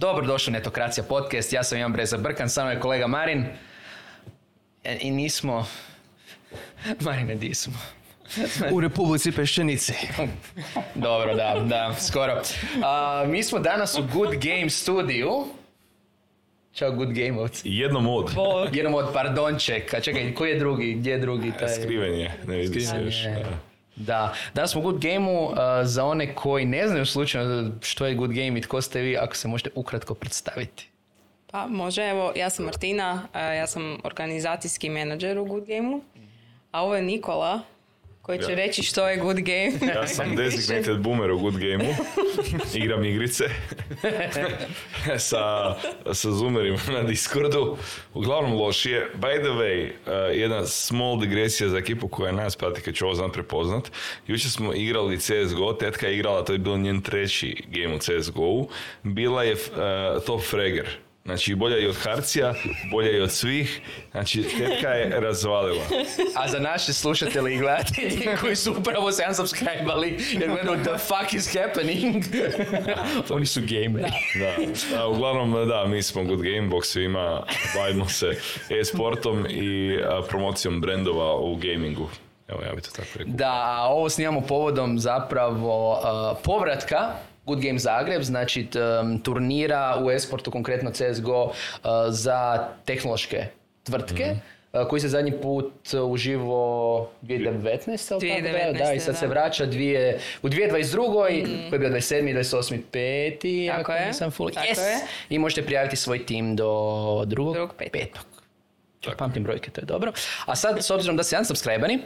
Dobro došli Netokracija podcast, ja sam Ivan Breza Brkan, sa mnom je kolega Marin. E, I nismo... Marine, di smo? U Republici Peščenici. Dobro, da, da, skoro. A, mi smo danas u Good Game studiju. Ćao, Good Gameovci. Jednom od. Jednom od pardonček. A čekaj, koji je drugi? Gdje je drugi? Taj... Skriven je, ne vidi se još. Da. Da, danas smo Good Gameu. uh, za one koji ne znaju slučajno što je Good Game i tko ste vi, ako se možete ukratko predstaviti. Pa može, evo, ja sam Martina, a ja sam organizacijski menadžer u Good Gameu, a ovo je Nikola koji će Ja. reći što je Good Game. Ja sam designated boomer u Good Gameu. Igram igrice. sa, sa zoomerima na Discordu. Uglavnom lošije. By the way, uh, jedna small digresija za ekipu koja nas prati kad će ovo znam prepoznat. Jučer smo igrali CSGO, tetka je igrala, to je bio njen treći game u CSGO-u. Bila je uh, top frager. Znači, bolja je i od Harcija, bolja je i od svih. Znači, tetka je razvalila. A za naše slušatelje i gledatelji koji su upravo se unsubscribali jer gledaju the fuck is happening. Oni su gameri. Da, a, uglavnom da, mi smo Good Gamebox svima, bavimo se e-sportom i a, promocijom brendova u gamingu. Evo, ja bi to tako rekao. Da, a ovo snimamo povodom zapravo uh, povratka Good Game Zagreb, znači um, turnira u esportu, konkretno CSGO, uh, za tehnološke tvrtke. uh, koji se zadnji put uživo 2019, ali tako da, je? da, i sad se da. vraća dvije, u 2022. koji je bio 27. 28. 5. Tako ako je, nisam full. tako Yes! je. I možete prijaviti svoj tim do drugog, Drugog petog. Ja pamtim brojke, to je dobro. A sad, s obzirom da ste unsubscribani,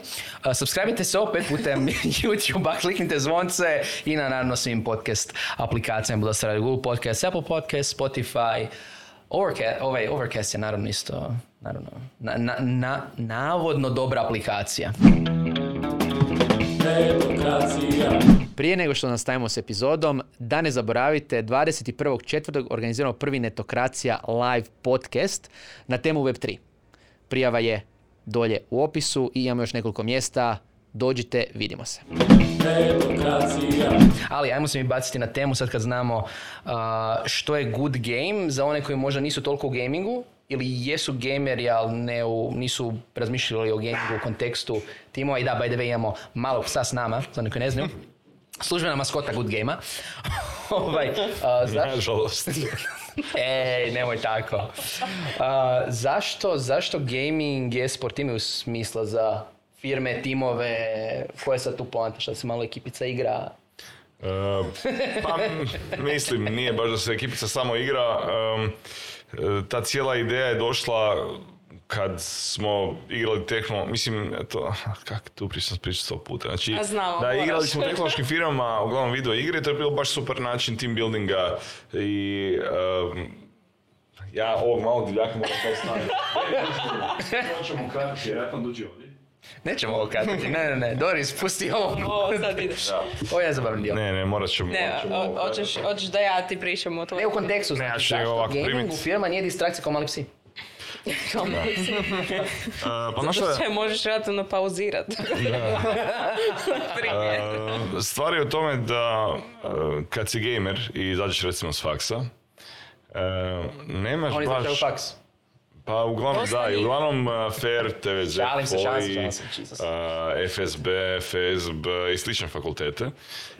uh, subscribite se opet putem YouTube-a, kliknite zvonce i na naravno svim podcast aplikacijama, bilo da se radi Google Podcast, Apple Podcast, Spotify, Overcast, ovaj Overcast je naravno isto, naravno, na, na, na, navodno dobra aplikacija. Prije nego što nastavimo s epizodom, da ne zaboravite, 21.4. organiziramo prvi Netokracija live podcast na temu Web3. Prijava je dolje u opisu i imamo još nekoliko mjesta. Dođite, vidimo se. Ali ajmo se mi baciti na temu sad kad znamo uh, što je good game za one koji možda nisu toliko u gamingu ili jesu gameri, ali ne u, nisu razmišljali o gamingu u kontekstu timova. I da, by the way, imamo malog psa s nama, za one koji ne znaju. Službena maskota Good Game-a. ovaj, zašto? Nažalost. Ej, nemoj tako. A, zašto, zašto gaming je sport imaju smisla za firme, timove, koja je sad tu poanta, što se malo ekipica igra? E, pa, mislim, nije baš da se ekipica samo igra. e, ta cijela ideja je došla kad smo igrali tehno, mislim, to, kak tu pričam sam pričao sto puta. Znači, A znamo, da, moraš. igrali smo u tehnološkim firmama, uglavnom video igre, to je bilo baš super način team buildinga i em, ja ovog malog divljaka moram to staviti. Hoćemo kratiti, vjerojatno dođi ovdje. Nećemo ovo katiti, ne, ne, ne, Doris, pusti ovo. Ovo sad ide. Ovo je zabavan dio. Ne, ne, morat ćemo. Ne, hoćeš, da ja ti pričam o Ne u kontekstu, ja znači, ću zašto ovako gaming primit. u firma nije distrakcija kao mali psi. Uh, pa znaš šta je? Možeš relativno pauzirat. Primjer. Uh, stvar je u tome da uh, kad si gamer i izađeš recimo s faksa, uh, nemaš Oni baš... zapravo faks. Pa uglavnom da, i uglavnom uh, Fair, TVZ, FOI, FSB, FSB i slične fakultete.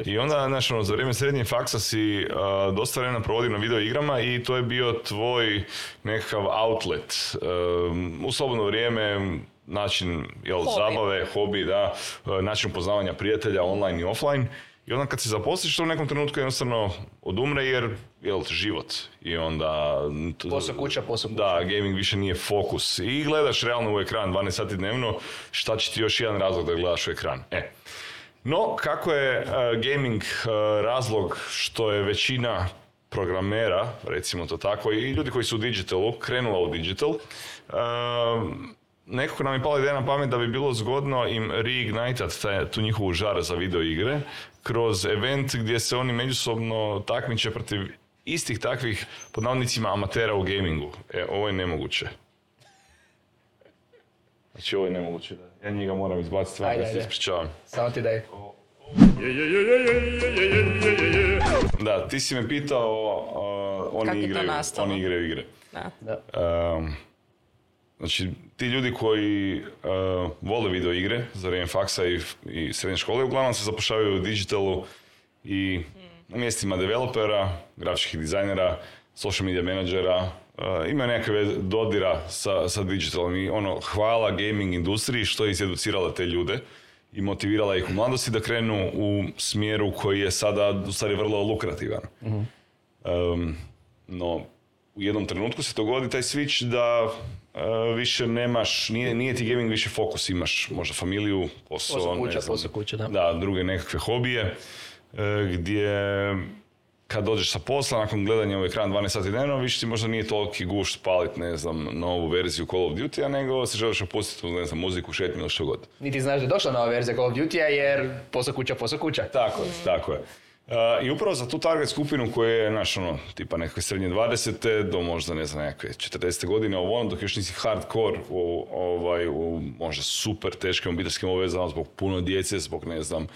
I onda, znaš, ono, za vrijeme srednje faksa si uh, dosta vremena provodio na video igrama i to je bio tvoj nekakav outlet. Um, u slobodno vrijeme, način jel, Hobi. zabave, hobi, da, uh, način poznavanja prijatelja online i offline. I onda kad se zaposliš, to u nekom trenutku jednostavno odumre jer, jel, život. I onda... Posao kuća, posao kuća. Da, gaming više nije fokus. I gledaš realno u ekran 12 sati dnevno, šta će ti još jedan razlog da gledaš u ekran. E. No, kako je uh, gaming uh, razlog što je većina programera, recimo to tako, i ljudi koji su u digitalu, krenula u digital, uh, nekako nam je pala ideja na pamet da bi bilo zgodno im reignitati taj- tu njihovu žar za video igre kroz event gdje se oni međusobno takmiče protiv istih takvih, pod navodnicima, amatera u gamingu. E, ovo je nemoguće. Znači, ovo je nemoguće. Da. Ja njega moram izbaciti, Ajde, ja se ispričavam. Samo ti daj. Da, ti si me pitao, uh, oni, Kako nastalo? oni igraju igre. Da. Um, znači, ti ljudi koji uh, vole video igre za vrijeme faksa i, i srednje škole, uglavnom se zapošljavaju u digitalu i na mjestima developera, grafičkih dizajnera, social media menadžera, uh, imaju neke veze- dodira sa, sa digitalom i ono, hvala gaming industriji što je izeducirala te ljude i motivirala ih u mladosti da krenu u smjeru koji je sada u stvari vrlo lukrativan. Um, no, u jednom trenutku se dogodi taj switch da uh, više nemaš, nije, nije ti gaming više fokus, imaš možda familiju, posao, Posao ne kuća, znam, posao kuća, da. da, druge nekakve hobije, uh, gdje kad dođeš sa posla, nakon gledanja u ekran 12 sati dnevno, više ti možda nije toliki gušt palit, ne znam, novu verziju Call of Duty, nego se želiš opustiti u, ne znam, muziku, šetnju ili što god. Niti znaš da je došla nova verzija Call of Duty jer posao kuća, posao kuća. Tako je, tako je. I upravo za tu target skupinu koja je, znaš, ono, tipa nekakve srednje 20. do možda, ne znam, nekakve 40. godine, ovo ono, dok još nisi hardcore u, ovaj, u možda super teškim obiteljskim obvezama zbog puno djece, zbog, ne znam,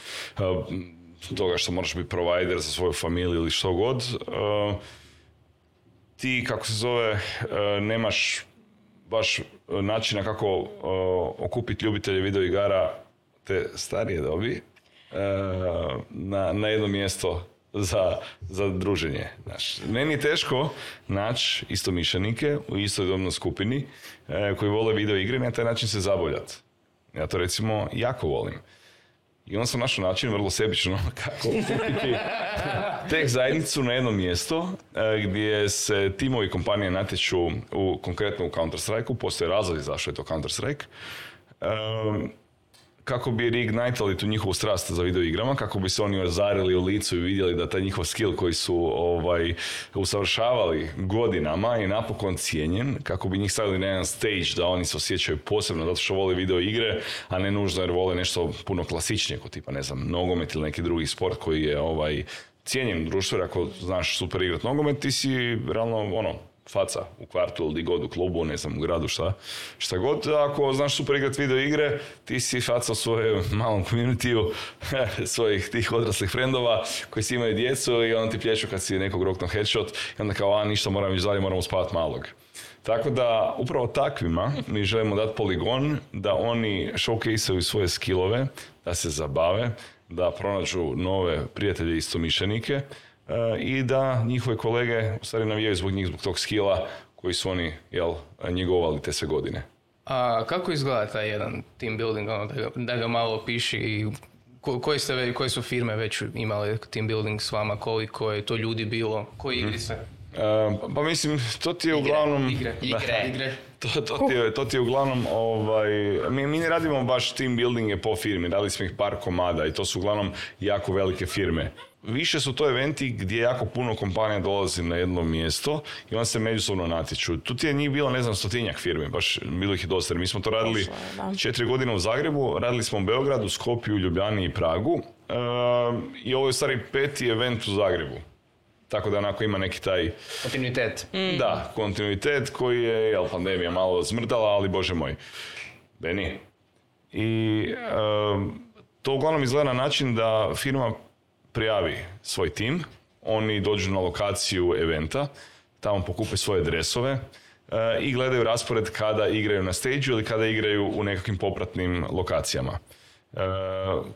toga što moraš biti provider za svoju familiju ili što god. Ti, kako se zove, nemaš baš načina kako okupiti ljubitelje video igara te starije dobi na, na jedno mjesto za, za druženje. Znaš, meni je teško naći istomišljenike u istoj dobnoj skupini uh, koji vole video igre i na taj način se zaboljati. Ja to recimo jako volim. I onda sam našao način, vrlo sebično, kako okupiti tek zajednicu na jedno mjesto e, gdje se timovi kompanije natječu u, konkretno u Counter-Strike-u, postoje razlozi zašto je to Counter-Strike, Em, kako bi reignitali tu njihovu strast za video igrama, kako bi se oni ozarili u licu i vidjeli da taj njihov skill koji su ovaj, usavršavali godinama je napokon cijenjen, kako bi njih stavili na jedan stage da oni se osjećaju posebno zato što vole video igre, a ne nužno jer vole nešto puno klasičnije, kao tipa, ne znam, nogomet ili neki drugi sport koji je ovaj, cijenjen u društvu, jer ako znaš super igrat nogomet, ti si realno, ono, faca u kvartu ili god u klubu, ne znam, u gradu, šta, šta god. Ako znaš super igrat video igre, ti si faca u malom communityu svojih tih odraslih frendova koji si imaju djecu i onda ti plješu kad si nekog rokno headshot i onda kao, a ništa, moram ići dalje, moramo spavat malog. Tako da, upravo takvima mi želimo dati poligon da oni showcaseaju svoje skillove, da se zabave, da pronađu nove prijatelje i istomišljenike i da njihove kolege u stvari navijaju zbog njih, zbog tog skilla koji su oni jel, njegovali te sve godine. A kako izgleda taj jedan team building, ono, da, ga, da ga malo opiši i ko- koje, ste, koje su firme već imale team building s vama, koliko je to ljudi bilo, koji igrice? E, pa mislim, to ti je uglavnom... Igre, Da. igre, igre. To, to, ti je, to ti je uglavnom, ovaj, mi, mi ne radimo baš team buildinge po firmi, radili smo ih par komada i to su uglavnom jako velike firme. Više su to eventi gdje jako puno kompanija dolazi na jedno mjesto i onda se međusobno natječu. Tu ti je njih bilo, ne znam, stotinjak firmi, baš bilo ih je dosta. Mi smo to radili četiri godine u Zagrebu, radili smo u Beogradu, Skopju, Ljubljani i Pragu. Ehm, I ovo je u stvari peti event u Zagrebu. Tako da onako ima neki taj Kontinuitet. da, kontinuitet koji je, jel, pandemija malo zmrdala, ali bože moj. Beni. I em, to uglavnom izgleda na način da firma prijavi svoj tim, oni dođu na lokaciju eventa, tamo pokupe svoje dresove e, i gledaju raspored kada igraju na stage ili kada igraju u nekakvim popratnim lokacijama. E,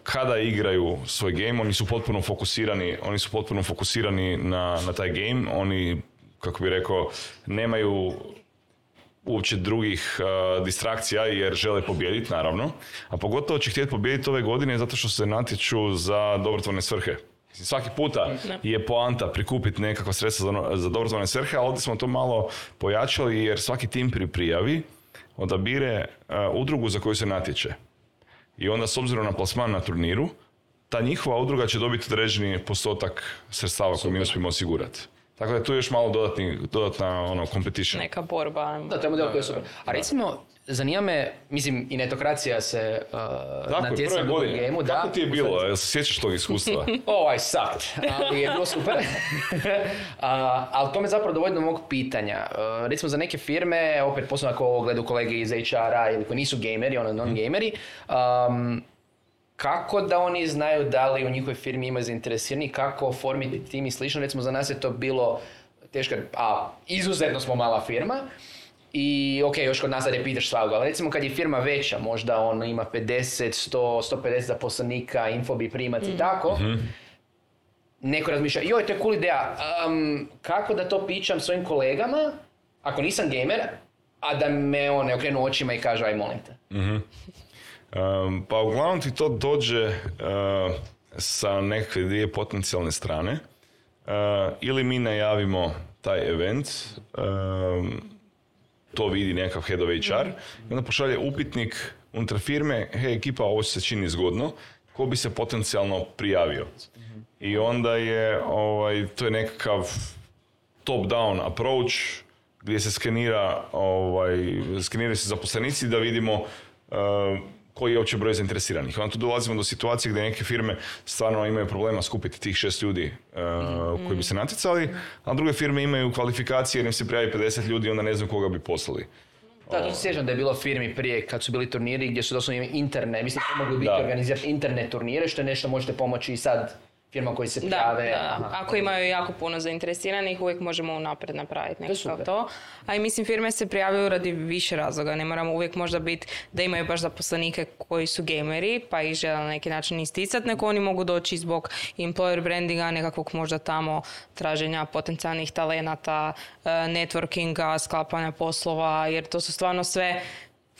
kada igraju svoj game, oni su potpuno fokusirani, oni su potpuno fokusirani na, na taj game, oni, kako bi rekao, nemaju uopće drugih uh, distrakcija jer žele pobijediti naravno, a pogotovo će htjeti pobijediti ove godine zato što se natječu za dobrotvorne svrhe. Svaki puta je poanta prikupiti nekakva sredstva za, za dobrotvorne svrhe, a ovdje smo to malo pojačali jer svaki tim pri prijavi odabire uh, udrugu za koju se natječe. I onda s obzirom na plasman na turniru, ta njihova udruga će dobiti određeni postotak sredstava koje mi uspijemo osigurati. Tako da je tu još malo dodatni, dodatna ono, competition. Neka borba. Da, to je model koji je super. A recimo, zanima me, mislim, i netokracija se uh, Tako je, natjecala prve u godine. gemu, da. Kako ti je bilo? Jel se sjećaš tog iskustva? Oh, I sucked, ali je bilo super. A, ali to me zapravo dovodi do mog pitanja. Uh, recimo za neke firme, opet posebno ako ovo gledaju kolege iz HR-a ili koji nisu gameri, ono non-gameri, um, kako da oni znaju da li u njihovoj firmi ima zainteresirani, kako oformiti tim i slično. Recimo za nas je to bilo teško, a izuzetno smo mala firma. I ok, još kod nas da pitaš svakoga, ali recimo kad je firma veća, možda on ima 50, 100, 150 zaposlenika, infobi primac i tako, neko razmišlja, joj, to je cool ideja, um, kako da to pičam svojim kolegama, ako nisam gamer, a da me on ne okrenu očima i kaže, aj molim te. Um, pa uglavnom ti to dođe uh, sa nekakve dvije potencijalne strane. Uh, ili mi najavimo taj event, um, to vidi nekakav head of HR, i onda pošalje upitnik unutar firme, hej ekipa, ovo se čini zgodno, ko bi se potencijalno prijavio. I onda je, ovaj, to je nekakav top-down approach gdje se skenira, ovaj, skeniraju se zaposlenici da vidimo uh, koji je uopće broj zainteresiranih. Onda tu dolazimo do situacije gdje neke firme stvarno imaju problema skupiti tih šest ljudi uh, koji bi se natjecali, a druge firme imaju kvalifikacije jer im se prijavi 50 ljudi i onda ne znam koga bi poslali. Da, to se sjećam da je bilo firmi prije kad su bili turniri gdje su doslovno imali interne, mislim da mogli biti organizirati internet turnire, što je nešto možete pomoći i sad firma koji se Da, prijave. da. aha. Ako imaju jako puno zainteresiranih, uvijek možemo unaprijed napraviti nekako to. A i mislim, firme se prijavljaju radi više razloga. Ne moramo uvijek možda biti da imaju baš zaposlenike koji su gameri, pa ih žele na neki način isticati, nego oni mogu doći zbog employer brandinga, nekakvog možda tamo traženja potencijalnih talenata, eh, networkinga, sklapanja poslova, jer to su stvarno sve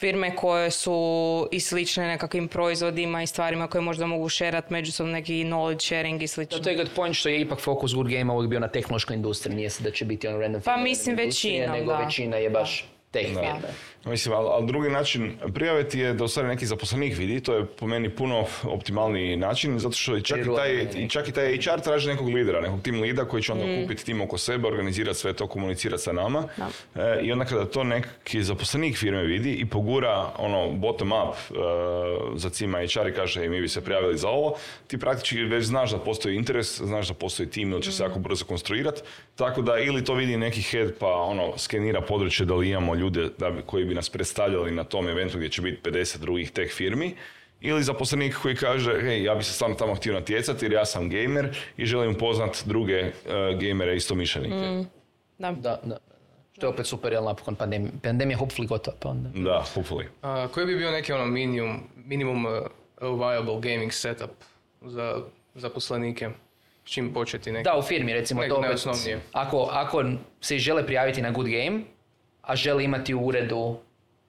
firme koje su i slične nekakvim proizvodima i stvarima koje možda mogu šerat međusobno neki knowledge sharing i slično. To je good point što je ipak fokus Good Game uvijek bio na tehnološkoj industriji, nije se da će biti on random Pa mislim većinom, nego da. većina je baš tech Da. firme. Mislim, ali, ali drugi način prijave ti je da stvari neki zaposlenik vidi, to je po meni puno optimalniji način, zato što i čak i, taj, i čak i taj HR traži nekog lidera, nekog tim lida koji će onda Mm. kupiti tim oko sebe, organizirati sve to, komunicirati sa nama. E, I onda kada to neki zaposlenik firme vidi i pogura ono bottom up e, za cima HR i kaže "Ej, mi bi se prijavili za ovo, ti praktički već znaš da postoji interes, znaš da postoji tim ili će se jako brzo konstruirati, tako da ili to vidi neki head pa ono skenira područje da li imamo ljude da bi, koji bi nas predstavljali na tom eventu gdje će biti 50 drugih tech firmi, ili zaposlenik koji kaže, hej, ja bi se stvarno tamo htio natjecati jer ja sam gamer i želim upoznat druge uh, gamere istomišljenike. Da. Da, da. Što je opet super, jel napokon pandemija, pandemija hopefully gotova, pa onda. Da, hopefully. A, koji bi bio neki ono minimum, minimum uh, viable gaming setup za zaposlenike? S čim početi neki? Da, u firmi recimo Nek- to opet, ako, ako se žele prijaviti na Good Game, a žele imati u uredu,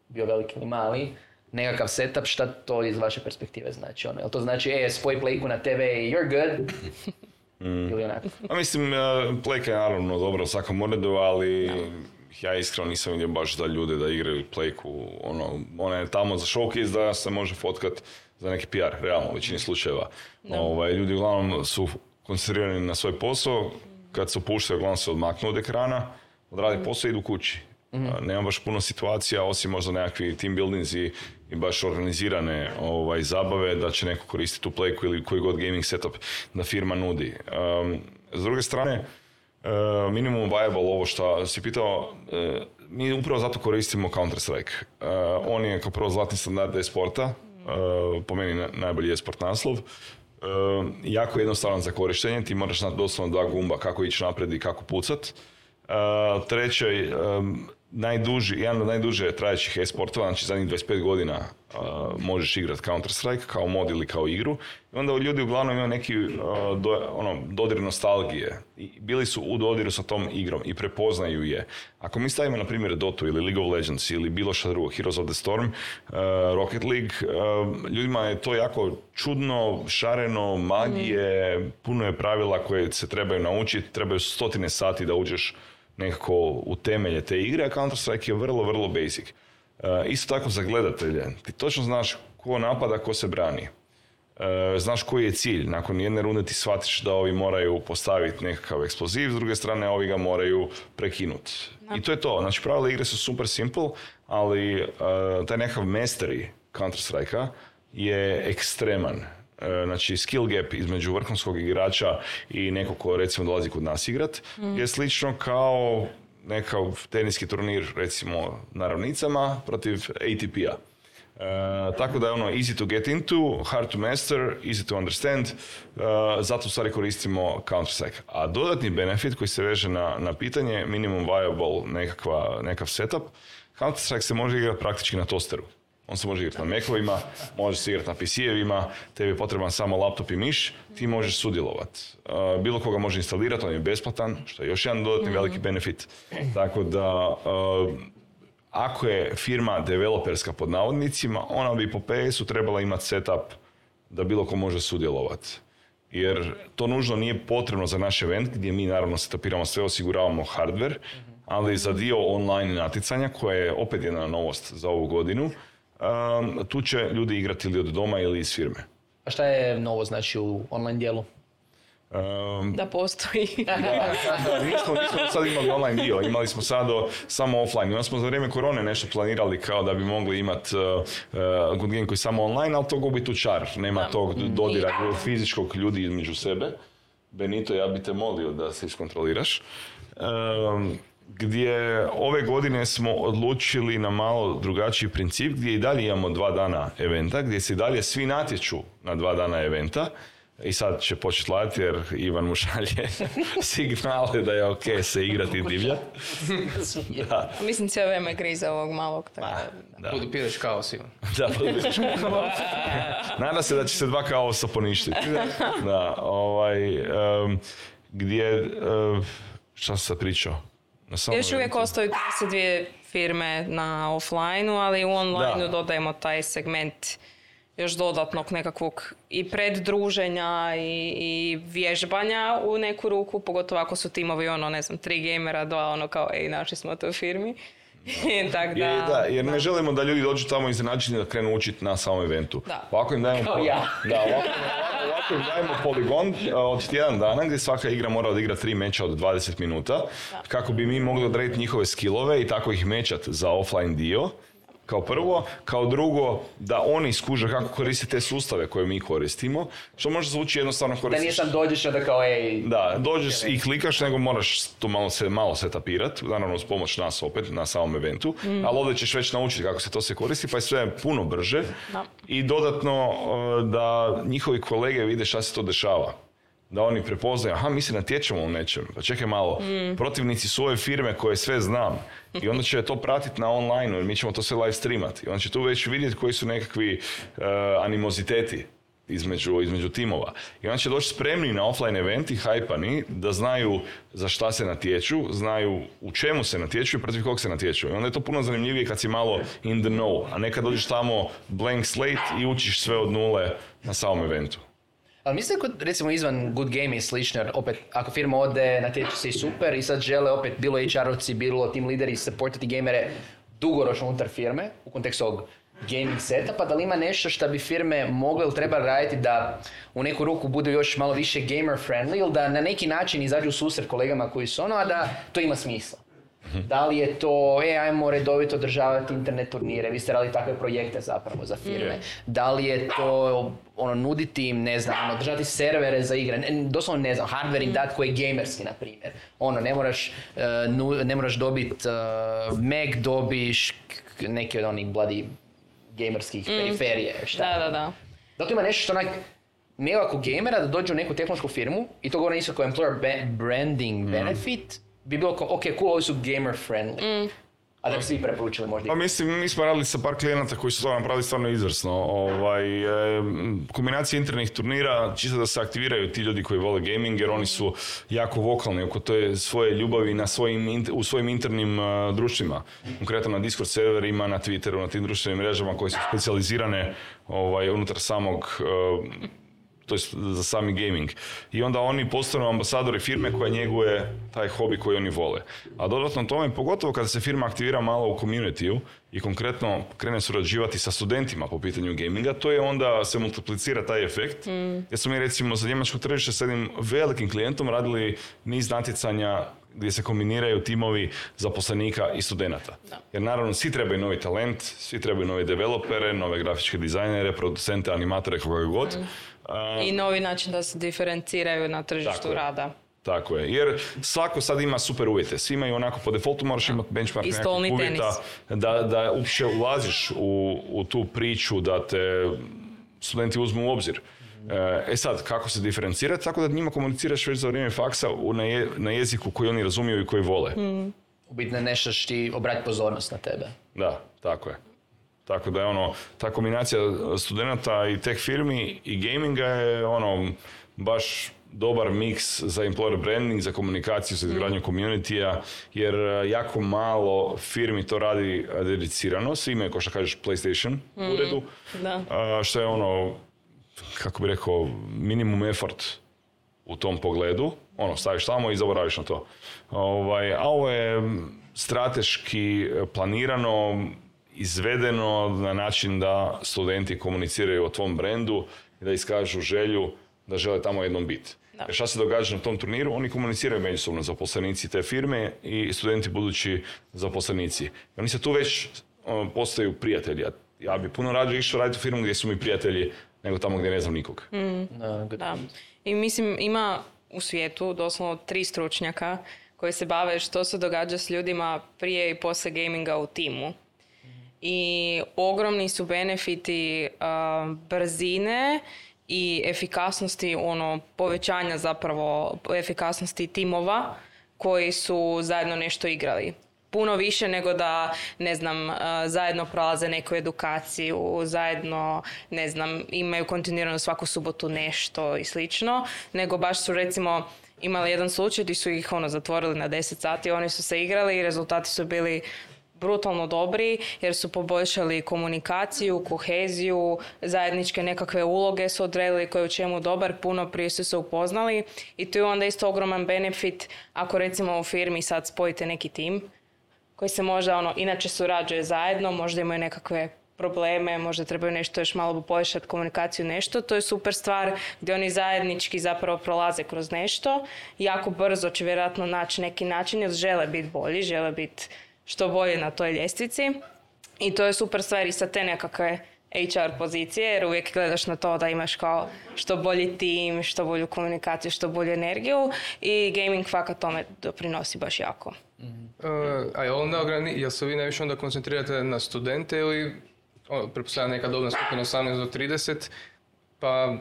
bio veliki ili mali, nekakav setup, šta to iz vaše perspektive znači? Ono, jel to znači, e, spoj playku na TV i you're good? Ili onako? A mislim, uh, Playka je naravno dobro u svakom uredu, ali ja iskreno nisam vidio baš da ljude da igraju Playku, ono, ona je tamo za showcase da se može fotkat za neki PR, realno u većini slučajeva. Ovaj, ljudi uglavnom su koncentrirani na svoj posao, kad se opuštaju, uglavnom se odmaknu od ekrana, odrade posao i idu kući. A, Nema baš puno situacija, osim možda nekakvi team buildings i, i baš organizirane ovaj, zabave da će neko koristiti tu playku ili koji god gaming setup da firma nudi. Um, s druge strane, minimum viable ovo što si pitao, mi upravo zato koristimo Counter-Strike. On je kao prvo zlatni standard e-sporta, po meni na- najbolji e-sport naslov. Jako jednostavan za korištenje, ti moraš znati doslovno dva gumba kako ići naprijed i kako pucat. Treće, najduži, jedan od najduže trajećih e-sportova, znači zadnjih 25 godina uh, možeš igrati Counter-Strike kao mod ili kao igru. I onda ljudi uglavnom imaju neki uh, do- ono, dodir nostalgije. I bili su u dodiru sa tom igrom i prepoznaju je. Ako mi stavimo na primjer Dotu ili League of Legends ili bilo što drugo, Heroes of the Storm, uh, Rocket League, uh, ljudima je to jako čudno, šareno, magije, puno je pravila koje se trebaju naučiti, trebaju stotine sati da uđeš nekako u temelje te igre, a Counter-Strike je vrlo, vrlo basic. Uh, isto tako za gledatelje, ti točno znaš ko napada, ko se brani. E, znaš koji je cilj. Nakon jedne runde ti shvatiš da ovi moraju postaviti nekakav eksploziv, s druge strane ovi ga moraju prekinuti. I to je to. Znači pravila igre su super simple, ali e, taj nekakav mastery Counter-Strike-a je ekstreman. E, Znači, skill gap između vrhunskog igrača i nekog ko recimo dolazi kod nas igrat je slično kao nekakav teniski turnir recimo na ravnicama protiv ATP-a. E, tako da je ono easy to get into, hard to master, easy to understand, e, zato u stvari koristimo Counter-Strike. A dodatni benefit koji se veže na, na pitanje minimum viable nekakva, nekakav setup, Counter-Strike se može igrati praktički na tosteru. On se može igrati na Macovima, može se igrati na PC-evima, tebi je potreban samo laptop i miš, ti možeš sudjelovati. Uh, bilo koga može instalirati, on je besplatan, što je još jedan dodatni veliki benefit. Tako da, uh, ako je firma developerska pod navodnicima, ona bi po PS-u trebala imati setup da bilo ko može sudjelovati. Jer to nužno nije potrebno za naš event gdje mi naravno setupiramo sve, osiguravamo hardware, ali za dio online natjecanja koja je opet jedna novost za ovu godinu, um, tu će ljudi igrati ili od doma ili iz firme. A šta je novo znači u online dijelu? Um, Da postoji. da, da, nismo, nismo sad imali online dio, imali smo sad o- samo offline. Onda smo za vrijeme korone nešto planirali kao da bi mogli imati uh, uh, good game koji je samo online, ali to gubi tu čar. Nema tog dodira fizičkog ljudi između sebe. Benito, ja bi te molio da se iskontroliraš. Um, gdje ove godine smo odlučili na malo drugačiji princip gdje i dalje imamo dva dana eventa, gdje se i dalje svi natječu na dva dana eventa i sad će početi laditi jer Ivan mu šalje signale da je ok se igrati i divljati. Da, Mislim cijelo vrijeme griza ovog malog. Tako. da. da. Podupiraš kaos, Ivan. Da, podupiraš Nada se da će se dva kaosa poništiti. Da, ovaj, gdje, em, šta sam sad pričao? Na samom Još uvijek ostaju 32 firme na offline ali u online Da. dodajemo taj segment još dodatnog nekakvog i preddruženja i, i vježbanja u neku ruku, pogotovo ako su timovi ono, ne znam, tri gamera, dva ono kao, ej, našli smo to u firmi. tak da, Je, da, jer ne želimo da ljudi dođu tamo iznenađeni da krenu učiti na samom eventu. Da. Ovako im dajemo, Kao ja. da, ovako, ovako, im dajemo poligon a, od tjedan dana gdje svaka igra mora odigrati tri meča od 20 minuta kako bi mi mogli odrediti njihove skillove i tako ih mečati za offline dio. Kao prvo, kao drugo, da oni skuže kako koristiti te sustave koje mi koristimo, što može zvuči jednostavno Da koristiti. nije sam dođeš i onda kao ej... Da, dođeš i klikaš, nego moraš to malo se malo setapirat, naravno uz pomoć nas opet na samom eventu, ali ovdje ćeš već naučiti kako se to se koristi, pa je sve puno brže Da. i dodatno uh, da njihovi kolege vide šta se to dešava. Da oni prepoznaju, aha, mi se natječemo u nečem, pa čekaj malo, protivnici su ove firme koje sve znam i onda će to pratiti na online jer mi ćemo to sve live streamati i onda će tu već vidjeti koji su nekakvi uh, animoziteti između, između timova. I onda će doći spremni na offline eventi, hajpani, da znaju za šta se natječu, znaju u čemu se natječu i protiv kog se natječu. I onda je to puno zanimljivije kad si malo in the know, a nekad dođeš tamo blank slate i učiš sve od nule na samom eventu. Ali mislim kod, recimo izvan Good Game i slično, opet ako firma ode, natječe se i super i sad žele opet bilo HR-ovci, bilo team lideri supportati gamere dugoročno unutar firme u kontekstu ovog gaming setupa, da li ima nešto što bi firme mogle ili trebali raditi da u neku ruku budu još malo više gamer friendly ili da na neki način izađu u susret kolegama koji su ono, a da to ima smisla. Da li je to, e, ajmo redovito održavati internet turnire, vi ste radili takve projekte zapravo za firme. Da li je to, ono, nuditi im, ne znam, ono, držati servere za igre, ne, doslovno ne znam, hardware im dati koji je gamerski, na primjer. Ono, ne moraš, uh, nu- ne moraš dobit uh, Mac, dobiš k- neke od onih bloody gamerskih periferije, šta. Da, da, da. Tu ima nešto što onak, nekako gamera da dođe u neku tehnološku firmu i to govorim isto kao employer branding benefit, bi bilo kao, ok, cool, ovi su gamer friendly. A da bi svi preporučili možda. Pa mislim, mi smo radili sa par klijenata koji su to napravili stvarno izvrsno. Ovaj, e, kombinacija internih turnira, čisto da se aktiviraju ti ljudi koji vole gaming, jer oni su jako vokalni oko te svoje ljubavi na svojim, u svojim internim e, društvima. Konkretno na Discord serverima, na Twitteru, na tim društvenim mrežama koje su specijalizirane ovaj, unutar samog e, to jest za sami gaming. I onda oni postanu ambasadori firme koja njeguje taj hobi koji oni vole. A dodatno tome, pogotovo kada se firma aktivira malo u community i konkretno krene surađivati sa studentima po pitanju gaminga, to je onda se multiplicira taj efekt. Jer smo mi recimo za njemačko tržište s jednim velikim klijentom radili niz natjecanja gdje se kombiniraju timovi zaposlenika i studenata. Jer naravno svi trebaju novi talent, svi trebaju nove developere, nove grafičke dizajnere, producente, animatore, koga god. A, I novi način da se diferenciraju na tržištu Tako je. rada. Tako je, jer svako sad ima super uvjete, svi imaju onako po defaultu moraš imati benchmark nekakvih stolni uvjeta da, da uopće ulaziš u, u tu priču da te studenti uzmu u obzir. E, E sad, kako se diferencirati? Tako da njima komuniciraš već za vrijeme faksa u- na, je- na jeziku koji oni razumiju i koji vole. U biti ne nešto što ti obrati pozornost na tebe. Da, tako je. Tako da je ono, ta kombinacija studenta i tech firmi i gaminga je ono, baš dobar miks za employer branding, za komunikaciju, za izgradnju community jer e, jako malo firmi to radi dedicirano. Svi imaju, kao što kažeš, PlayStation u uredu, Da. a, što je ono, kako bi rekao, minimum effort u tom pogledu. Ono, staviš tamo i zaboraviš na to. Ovaj, a ovo je strateški planirano, izvedeno na način da studenti komuniciraju o tvom brendu i da iskažu želju da žele tamo jednom biti. Jer šta se događa na tom turniru? Oni komuniciraju međusobno zaposlenici te firme i studenti budući zaposlenici. I oni se tu već ono, postaju prijatelji. Ja- bi puno rađe išao raditi u firmu gdje su mi prijatelji nego tamo gdje ne znam nikog. Da, good. Da. I mislim, ima u svijetu doslovno tri stručnjaka koji se bave što se događa s ljudima prije i poslije gaminga u timu. I ogromni su benefiti brzine i efikasnosti, ono, povećanja zapravo efikasnosti timova koji su zajedno nešto igrali. Puno više nego da, ne znam, zajedno prolaze neku edukaciju, zajedno, ne znam, imaju kontinuirano svaku subotu nešto i slično, nego baš su recimo imali jedan slučaj gdje su ih ono zatvorili na 10 sati, oni su se igrali i rezultati su bili brutalno dobri jer su poboljšali komunikaciju, koheziju, zajedničke nekakve uloge su odredili koje je u čemu dobar, puno prije su se upoznali i tu je onda isto ogroman benefit ako recimo u firmi sad spojite neki tim koji se možda ono, inače surađuje zajedno, možda imaju nekakve probleme, možda trebaju nešto još malo poboljšati komunikaciju, nešto. To je super stvar gdje oni zajednički zapravo prolaze kroz nešto. Jako brzo će vjerojatno naći neki način jer žele biti bolji, žele biti što bolje na toj ljestvici. I to je super stvar i sa te nekakve HR pozicije jer uvijek gledaš na to da imaš kao što bolji tim, što bolju komunikaciju, što bolju energiju i gaming fakat tome doprinosi baš jako. Uh, a je onda ograni, jel se vi najviše onda koncentrirate na studente ili ono, pretpostavljam neka dobna skupina 18 do 30, pa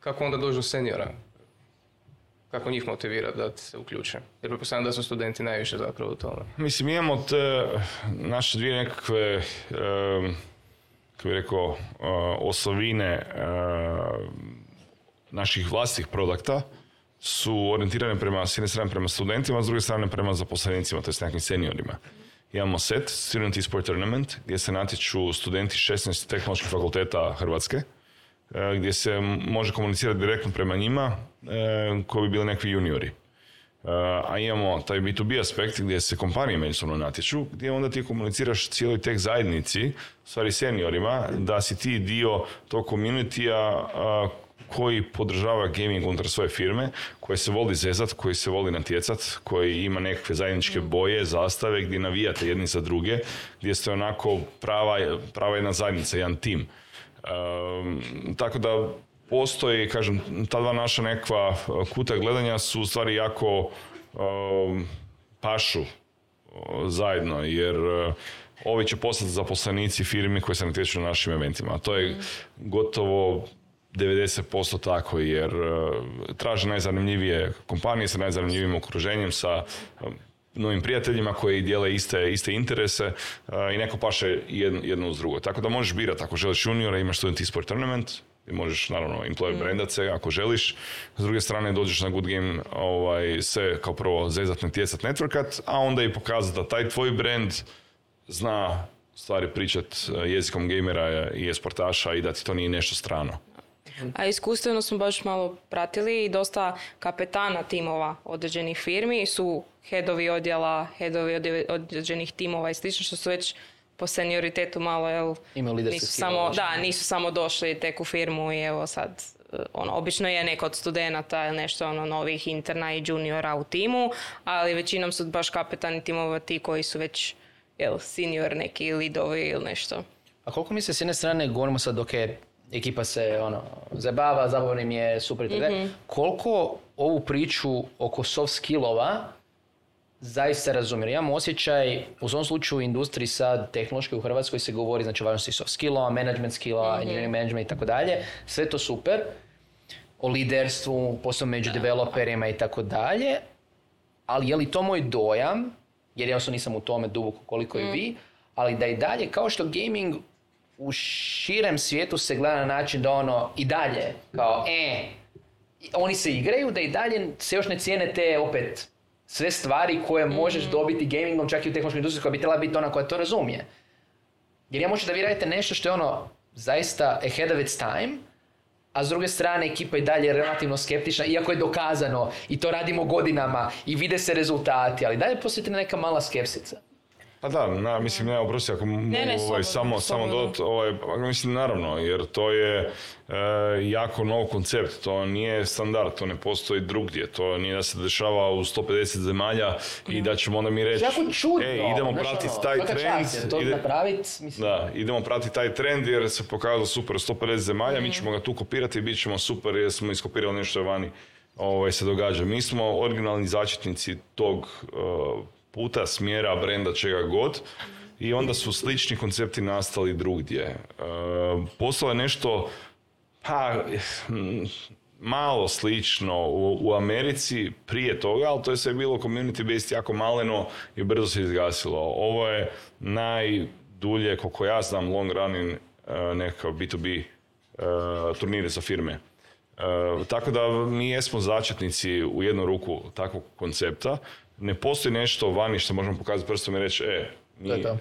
kako onda dođu do seniora? Kako njih motivirati da se uključe? Jer pretpostavljam da su studenti najviše zapravo u tome. Mislim, imamo te naše dvije nekakve, kako bi rekao, uh, osovine uh, naših vlastitih produkta su orijentirane prema, s jedne strane prema studentima, s druge strane prema zaposlenicima, to nekakvim seniorima. Imamo set, Student eSport Tournament, gdje se natječu studenti 16 tehnoloških fakulteta Hrvatske, gdje se može komunicirati direktno prema njima, e, koji bi bili nekakvi juniori. Uh, a imamo taj B2B aspekt gdje se kompanije međusobno natječu, gdje onda ti komuniciraš cijeloj tech zajednici, stvari seniorima, da si ti dio tog community koji podržava gaming unutar svoje firme, koji se voli zezat, koji se voli natjecat, koji ima nekakve zajedničke boje, zastave, gdje navijate jedni za druge, gdje ste onako prava, prava jedna zajednica, jedan tim. Tako da postoji, kažem, ta dva naša nekakva uh, kuta gledanja su u stvari jako um, pašu uh, zajedno, jer uh, ovi će postati zaposlenici firmi koji se natječu na našim eventima. A to je gotovo 90% tako, jer traže najzanimljivije kompanije sa najzanimljivijim okruženjem, sa novim prijateljima koji dijele iste, iste interese uh, i neko paše jedno, jedno uz drugo. Tako da možeš birati ako želiš juniora, imaš student e-sport tournament, i možeš naravno employer brandat se ako želiš. S druge strane dođeš na good game ovaj, se kao prvo zezat, natjecat, networkat, a onda i pokazati da taj tvoj brand zna stvari pričat uh, jezikom gamera i esportaša i da ti to nije nešto strano. A iskustveno smo baš malo pratili i dosta kapetana timova određenih firmi su headovi odjela, headovi određenih timova i slično što su već po senioritetu malo, jel, nisu samo, da, nisu samo došli tek u firmu i evo sad, eh, ono, obično je neko od studenata ili nešto ono novih interna i juniora u timu, ali većinom su baš kapetani timova ti koji su već, jel, senior neki lidovi ili nešto. A koliko mi se s jedne strane govorimo sad, ok, ekipa se ono, zabava, zabavno im je super i tako dalje. Koliko ovu priču oko soft skillova zaista razumijem. Imam osjećaj, u svom slučaju u industriji sad tehnološki u Hrvatskoj se govori znači o važnosti soft skillova, management skillova, engineering management i tako dalje. Sve to super. O liderstvu, posebno među developerima i tako dalje. Ali je li to moj dojam, jer ja nisam u tome duboko koliko i vi, ali da i dalje, kao što gaming u širem svijetu se gleda na način da ono i dalje, kao e, oni se igraju, da i dalje se još ne cijene te opet sve stvari koje možeš dobiti gamingom, čak i u tehnološkoj industriji koja bi trebala biti ona koja to razumije. Jer ja možete da vi radite nešto što je ono zaista ahead of its time, a s druge strane ekipa je dalje relativno skeptična, iako je dokazano i to radimo godinama i vide se rezultati, ali dalje postoji neka mala skepsica. Pa da, na, mislim, ne, oprosti ako mogu ne, ovaj, slobodno, samo, samo dodat, ovaj, pa mislim, naravno, jer to je e, jako nov koncept, to nije standard, to ne postoji drugdje, to nije da se dešava u 150 zemalja i da ćemo onda mi reći, Jako čudno. e, idemo pratiti ono, taj trend, čast, jer to ide- napravit, mislim, da, idemo pratiti taj trend jer se pokazalo super u 150 zemalja, mi ćemo ga tu kopirati i bit ćemo super jer smo iskopirali nešto vani ovaj, se događa. Mi smo originalni začetnici tog uh, puta, smjera, brenda, čega god i onda su slični koncepti nastali drugdje. Uh, postalo je nešto pa, hm, malo slično u, u Americi prije toga, ali to je sve bilo community based jako maleno i brzo se izgasilo. Ovo je najdulje, koliko ja znam, long running nekakav B2B uh, turnire za firme. Uh, tako da mi jesmo začetnici u jednu ruku takvog koncepta. Ne postoji nešto vani što možemo pokazati prstom i reći, e,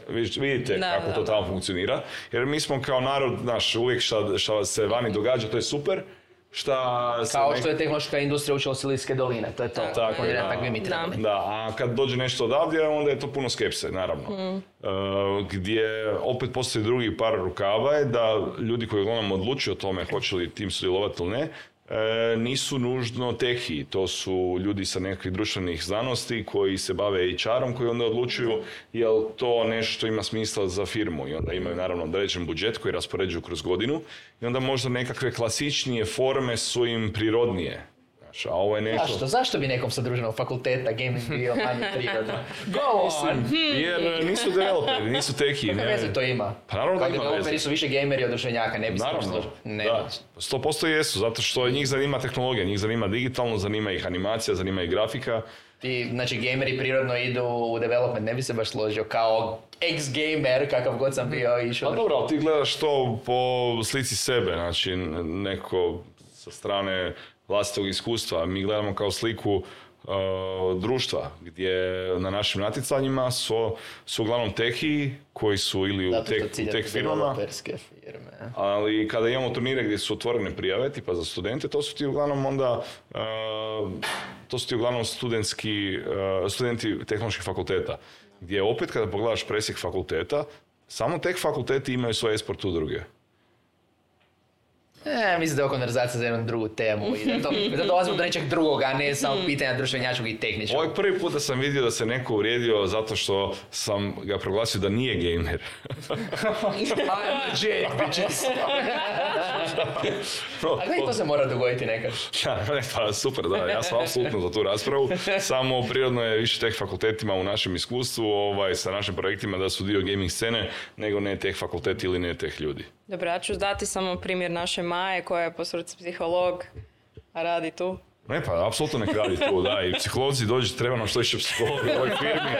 mi, vidite Da, kako da, to da. tamo funkcionira. Jer mi smo kao narod, znaš, uvijek šta, šta se vani događa, to je super. Šta se Kao nek- što je tehnološka industrija učila Silijske doline, to je to. Tako je, da. Da, a kad dođe nešto odavdje, onda je to puno skepse, naravno. E, gdje opet postoji drugi par rukava je da ljudi koji uglavnom odlučuju o tome hoće li tim sudjelovati ili ne, e, nisu nužno tehi. To su ljudi sa nekakvih društvenih znanosti koji se bave HR-om koji onda odlučuju jel to nešto ima smisla za firmu i onda imaju naravno određen budžet koji raspoređuju kroz godinu i onda možda nekakve klasičnije forme su im prirodnije. Znaš, a ovo je nešto... Zašto? Zašto bi nekom sa društvenog fakulteta gaming bio manje prirodno? Go on! Jer nisu developeri, nisu teki. Kakve ne. veze to ima? Pa naravno da ima developeri veze. su više gameri od društvenjaka, ne bi se Naravno. Ne, da. 100% jesu, zato što njih zanima tehnologija, njih zanima digitalno, zanima ih animacija, zanima ih grafika. Ti, znači, gameri prirodno idu u development, ne bi se baš složio kao ex-gamer, kakav god sam bio išao. Pa dobro, ali ti gledaš to po slici sebe, znači neko sa strane vlastitog iskustva. Mi gledamo kao sliku uh, društva gdje na našim natjecanjima su, su uglavnom tehi koji su ili u tek, u tek firmama. firme. Ali kada imamo turnire gdje su otvorene prijave, tipa za studente, to su ti uglavnom onda, uh, to su ti uglavnom studentski, uh, studenti tehnoloških fakulteta. Gdje opet kada pogledaš presjek fakulteta, samo tek fakulteti imaju svoje esport udruge. E, mislim da je ovo konverzacija za jednu drugu temu i da, to, da dolazimo do nečeg drugog, a ne samo pitanja društvenjačkog i tehničkog. Ovo je prvi put da sam vidio da se neko uvrijedio zato što sam ga proglasio da nije gamer. I'm legit, bitches. A da i to se mora dogoditi nekad. Ne, pa super, da, ja sam apsolutno za tu raspravu. Samo prirodno je više teh fakultetima u našem iskustvu, ovaj, sa našim projektima da su dio gaming scene, nego ne teh fakulteti ili ne teh ljudi. Dobro, ja ću dati samo primjer naše Maje koja je po srcu psiholog, a radi tu. Ne, pa apsolutno nek radi tu, da, i psiholozi dođe, treba nam što više psihologa u ovoj firmi.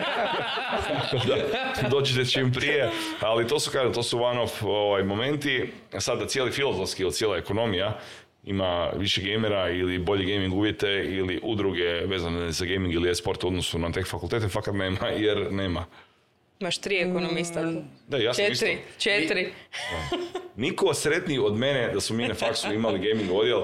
da, dođite čim prije, ali to su, kažem, to su one of ovaj, momenti, sada cijeli filozofski ili cijela ekonomija ima više gamera ili bolje gaming uvjete ili udruge vezane za gaming ili e-sport u odnosu na teh fakultete, fakat nema, jer nema. Imaš tri ekonomista. Da, ja sam isto. Četiri, četiri. Niko sretniji od mene da smo mi na faksu imali gaming odjel,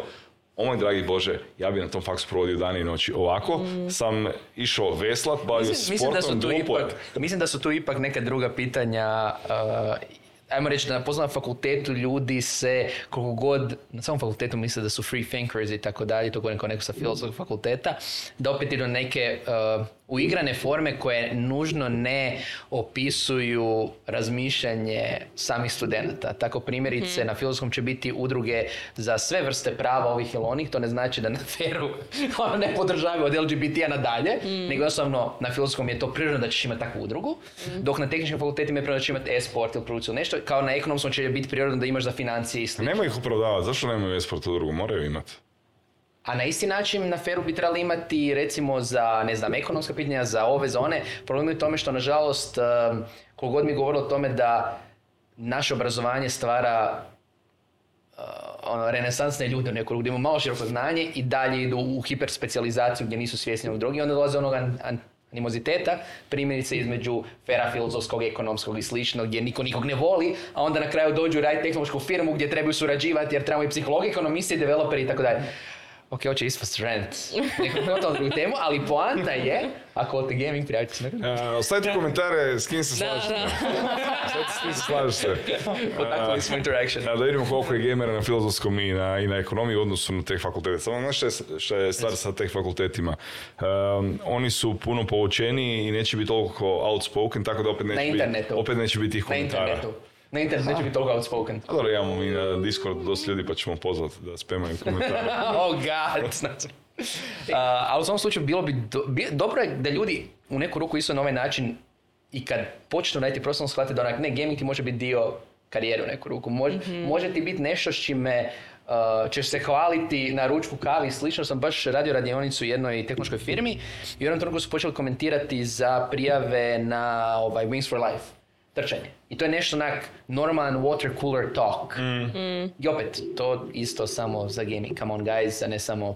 o moj dragi Bože, ja bi na tom faksu provodio dane i noći. Ovako sam išao veslat, bavio Mislim, mislim, da su sportom, tu ipak, mislim da su tu ipak neka druga pitanja uh, ajmo reći da na fakultetu ljudi se koliko god na samom fakultetu misle da su free thinkers i tako dalje, to govorim kao neko sa filozofskog fakulteta, da opet idu neke uh, u igrane forme koje nužno ne opisuju razmišljanje samih studenata. Tako primjerice na filozofskom će biti udruge za sve vrste prava ovih ili onih, to ne znači da na feru ono ne podržavaju od LGBT-a nadalje, nego jednostavno na filozofskom je to prirodno da ćeš imati takvu udrugu, dok na tehničkim fakultetima je prirodno da će imati e-sport ili produkciju nešto, kao na ekonomskom će biti prirodno da imaš za financije i sl. Nema ih opravdavati, zašto nemaju esport udrugu? Moraju imati. A na isti način na feru bi trebali imati recimo za, ne znam, ekonomska pitanja, za ove, za one. Problem je u tome što nažalost, um, koliko mi govorilo o tome da naše obrazovanje stvara uh, ono, renesansne ljude u ruku, gdje imaju malo široko znanje i dalje idu u hiperspecijalizaciju gdje nisu svjesni ovog drugog i onda dolaze onog an- an- animoziteta, primjerice između fera filozofskog, ekonomskog i sličnog, gdje niko nikog ne voli, a onda na kraju dođu raditi tehnološku firmu gdje trebaju surađivati jer trebamo i psihologi, ekonomisti, developeri i tako dalje. Ok, hoće ispast rant. Nekako na drugu temu, ali poanta je, ako volite gaming, prijavite se na E, ostavite komentare s kim se slažete. s kim se slažete. Potaknuli smo interaction. A da vidimo koliko je gamera na filozofskom i na, i na ekonomiji u odnosu na teh fakultete. Samo znaš šta je, šta je stvar sa teh fakultetima? Um, oni su puno poučeniji i neće biti toliko outspoken, tako da opet neće, Na internetu. biti, opet neće biti tih Na komentara. internetu. Na internetu neće biti toliko outspoken. A dobro, imamo mi na Discord dosta ljudi pa ćemo pozvati da spemaju komentare. oh god. Znači. A, ali u svom slučaju bilo bi, do- bi- dobro je da ljudi u neku ruku isto na ovaj način i kad počnu raditi profesionalno shvate da onak, ne, gaming ti može biti dio karijere u neku ruku. Može, može ti biti nešto s čime uh, ćeš se hvaliti na ručku kavi i slično. Sam baš radio radionicu u jednoj tehnološkoj firmi i u jednom trenutku su počeli komentirati za prijave na ovaj, Wings for Life trčanje. I to je nešto onak normalan water cooler talk. I opet, to isto samo za gaming, come on guys, a ne samo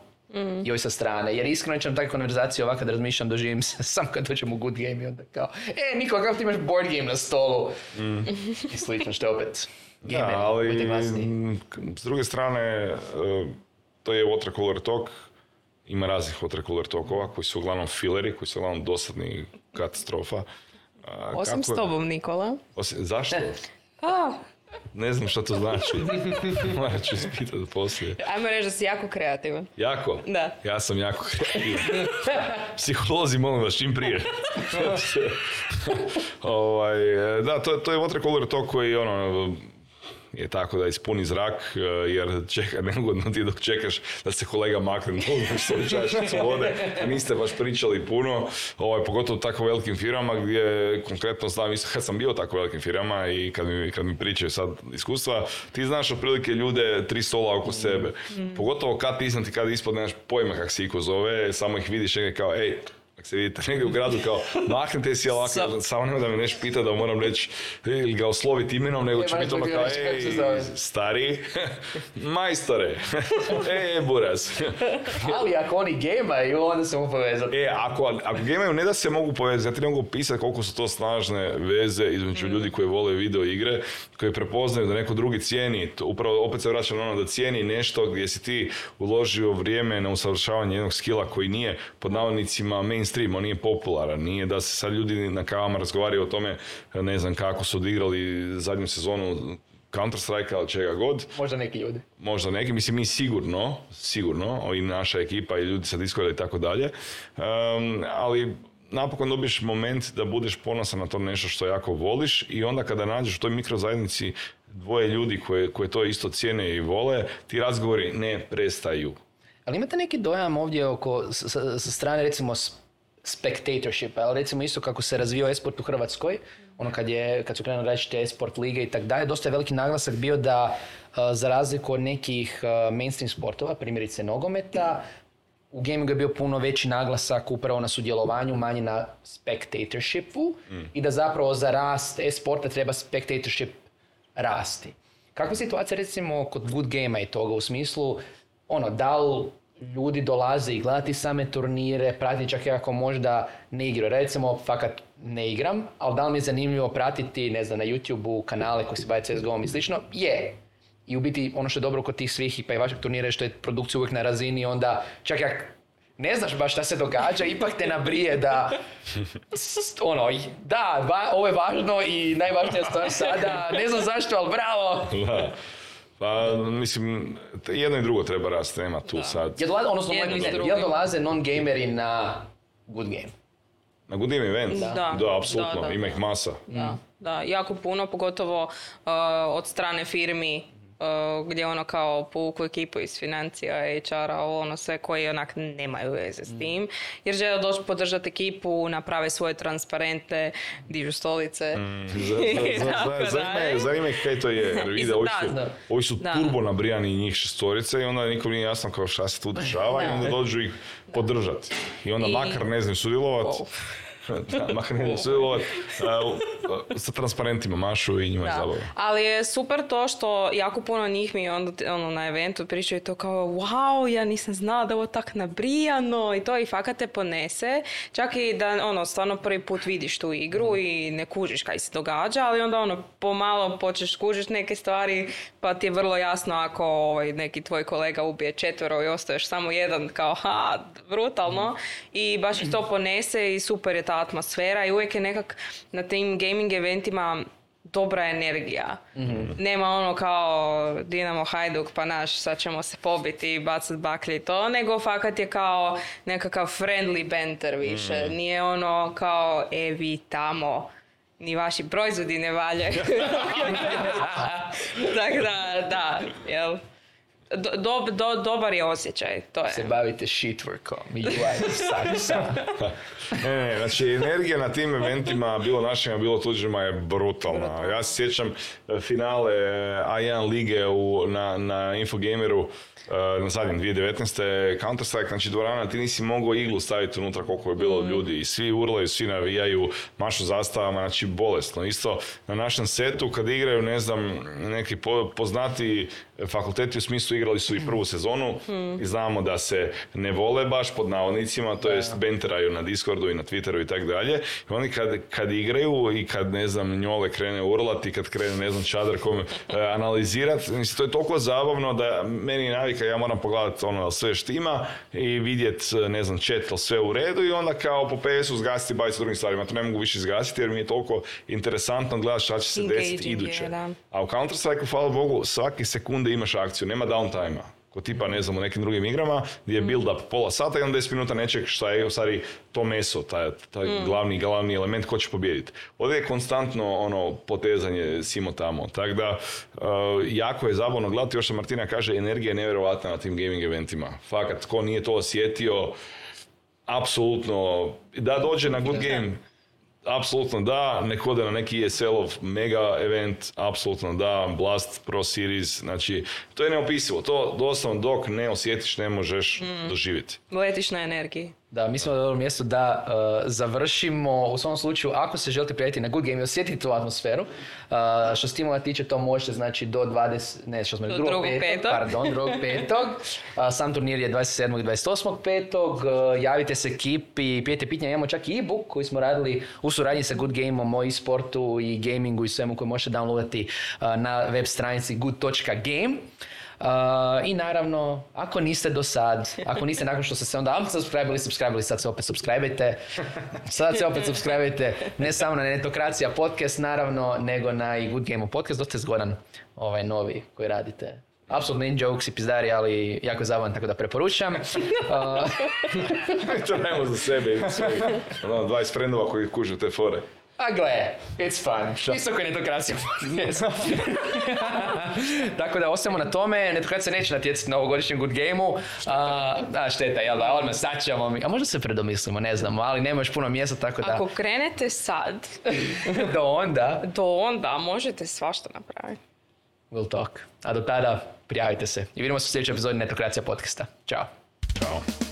joj sa strane. Jer iskreno ćem takve konverzacije ovako da razmišljam, doživim se sam kad dođem u good game i onda kao, e, Niko, kako ti imaš board game na stolu? I slično, što je opet Da, gameri, ali budite glasni. m, k- s druge strane, e, to je water cooler talk. Ima raznih water cooler talkova koji su uglavnom fileri, koji su uglavnom dosadni katastrofa. A, Osim s tobom, Nikola. Osim, zašto? A, Ne znam što to znači. Morat ću ispitati poslije. ajmo reći da si jako kreativan. Jako? Da. Ja sam jako kreativan. Psiholozi, molim vas, čim prije. ovaj, da, to, to je water cooler talk koji ono, je tako da ispuni zrak, eh, jer čeka, neugodno ti dok čekaš da se kolega makne, ne uzmeš svoju čašicu vode, niste baš pričali puno, ovaj, pogotovo u tako velikim firmama gdje konkretno znam, isto kad sam bio u tako velikim firmama i kad mi, kad mi pričaju sad iskustva, ti znaš otprilike ljude tri stola oko sebe. Pogotovo kad ti ti kad ispod nemaš pojma kak se iko zove, samo ih vidiš negdje kao, ej, Ako se vidite negdje u gradu kao, mahnite si, ali ovako, samo nema da me neš pita da moram reći ili ga osloviti imenom, nego Ne, će biti ono kao, ej, zove." stari, majstore, ej, buraz. Ali ako oni gemaju, onda se mu povezati. E, ako, ako gamaju, ne da se mogu povezati, ja ti ne mogu pisati koliko su to snažne veze između ljudi koji vole video igre, koji prepoznaju da neko drugi cijeni, to upravo opet se vraćam na ono da cijeni nešto gdje si ti uložio vrijeme na usavršavanje jednog skila koji nije pod navodnicima mainstream, on nije popularan, nije da se sad ljudi na kavama razgovaraju o tome, ne znam kako su odigrali zadnju sezonu Counter Strike ili čega god, Možda neki ljudi. možda neki, mislim mi sigurno, sigurno, i naša ekipa i ljudi sa Discorda i tako dalje, Um, ali napokon dobiješ moment da budeš ponosan na to nešto što jako voliš i onda kada nađeš u toj mikrozajednici dvoje ljudi koje, koje to isto cijene i vole, ti razgovori ne prestaju. Ali imate neki dojam ovdje oko, sa strane recimo s- spectatorshipa, ali recimo isto kako se razvio esport u Hrvatskoj, ono kad, je, kad su krenuli različite esport lige i tako dalje, dosta je veliki naglasak bio da uh, za razliku od nekih uh, mainstream sportova, primjerice nogometa, u gamingu je bio puno veći naglasak upravo na sudjelovanju, manje na spectatorshipu i da zapravo za rast e-sporta treba spectatorship rasti. Kakva situacija recimo kod good game i toga u smislu ono, da li ljudi dolaze i gledati same turnire, pratiti čak i ako možda ne igraju. Recimo, fakat ne igram, ali da li mi je zanimljivo pratiti, ne znam, na YouTube-u kanale koji se bave CSGO-om i slično? Je. I u biti ono što je dobro kod tih svih i pa i vašeg turnira što je produkcija uvijek na razini, onda čak jak ne znaš baš šta se događa, ipak te nabrije da, ono, i- da, ovo je važno i najvažnija stvar sada, ne znam zašto, ali bravo. Da. Pa, mislim, jedno i drugo treba rasti, nema tu sad. Jel dolaze, odnosno, Jedno jel dolaze non-gameri na good game? Na Good Game Event? Da. Da, apsolutno, Da, da, ima ih masa. Da, da, jako puno, pogotovo uh, od strane firmi gdje ono kao povuku ekipu iz financija, HR-a, ono sve koji onak nemaju veze s tim. Jer žele doći podržati ekipu, naprave svoje transparente, dižu stolice. Zanima ih kaj to je. Vide, ovi su, Da. ovi su Da. turbo nabrijani njih šestorice i onda nikom nije jasno kao šta se tu dešava i onda dođu ih podržati. I onda I- makar ne znaju sudjelovat, Wow. da, makar ne znaju sudjelovat, a, u- sa transparentima mašu i njima je Da. zabavno. Ali je super to što jako puno njih mi onda ono, na eventu pričaju to kao wow, ja nisam znala da je ovo tak nabrijano i to i fakat te ponese. Čak i da ono, stvarno prvi put vidiš tu igru i ne kužiš kaj se događa, ali onda ono pomalo počneš kužiš neke stvari pa ti je vrlo jasno ako ovaj, neki tvoj kolega ubije četvero i ostaješ samo jedan kao ha, brutalno i baš ih to ponese i super je ta atmosfera i uvijek je nekak na tim gaming eventima dobra energija. Nema ono kao Dinamo Hajduk pa naš sad ćemo se pobiti i bacat baklje i to, nego fakat je kao nekakav friendly banter više. Nije ono kao e vi tamo ni vaši proizvodi ne valjaju. Tako da, da, jel? Do, do- do- dobar je osjećaj, to je. Se bavite shitworkom i UI saksa. Ne, ne, znači energija na tim eventima, bilo našima, bilo tuđima je brutalna. Ja se sjećam e, finale A1 lige u, na, na Infogameru e, na zadnjem 2019. Counter-Strike, znači dvorana, ti nisi mogao iglu staviti unutra koliko je bilo ljudi i svi urlaju, svi navijaju, mašu zastavama, znači bolesno. Isto na našem setu kad igraju, ne znam, neki po, poznati fakulteti u smislu igrali su i prvu sezonu i znamo da se ne vole baš pod navodnicima, to jest benteraju na Discordu i na Twitteru i tako dalje. I oni kad, kad igraju i kad, ne znam, njole krene urlati, kad krene, ne znam, čadar kom, e, analizirat, mislim, to je toliko zabavno da meni je navika, ja moram pogledati ono, sve štima i vidjet, ne znam, chat, jel sve u redu i onda kao po PS-u zgasiti i baviti drugim stvarima. To ne mogu više izgasiti jer mi je toliko interesantno gledati šta će se desiti je, iduće. da. A u Counter-Strike, hvala Bogu, svake sekunde imaš akciju, nema downtime Ko tipa, ne znam, u nekim drugim igrama gdje je build up pola sata i onda 10 minuta nečeg šta je u stvari to meso, taj, taj glavni, glavni element ko će pobijediti. Ovdje je konstantno ono potezanje simo tamo. Tako da, uh, jako je zabavno gledati, još što Martina kaže, energija je nevjerojatna na tim gaming eventima. Fakat, ko nije to osjetio, apsolutno, da dođe na good game, Apsolutno da, nek ode na neki ESL-ov mega event, apsolutno da, Blast Pro Series, znači to je neopisivo, to doslovno dok ne osjetiš ne možeš doživjeti. Letiš na energiji. Da, mi smo na dobrom mjestu da uh, završimo. U svom slučaju, ako se želite prijaviti na Good Game i osjetiti tu atmosferu, uh, što stimula tiče, to možete znači do 20, ne, što smo Do drugog drugog petog, petog. pardon, drugog petog. Uh, sam turnir je 27. i 28. petog. Uh, javite se ekipi, pijete pitanja, imamo čak i e-book koji smo radili u suradnji sa Good Game-om o e-sportu i gamingu i svemu koji možete downloadati uh, na web stranici good.game. Uh, I naravno, ako niste do sad, ako niste nakon što ste se onda subscribili, subscribili, sad se opet subscribite. Sad se opet subscribite, ne samo na Netokracija podcast naravno, nego na i Good Game podcast, dosta je zgodan ovaj novi koji radite. Apsolutno in jokes i pizdari, ali jako je tako da preporučam. To nemo za sebe ono, 20 frendova koji kužu te fore. A gle, it's fun. Isto koji netokracija. Tako da ostajemo na tome, netokracija neće natjecati na ovogodišnjem good gameu. A, a šteta, jel da, odmah sad ćemo mi. A možda se predomislimo, ne znamo, ali nema još puno mjesta, tako da Ako krenete sad, do onda do onda možete svašta napraviti. we'll talk. A do tada prijavite se. I vidimo se u sljedećoj epizodi Netokracija podcasta. Ćao. Ćao.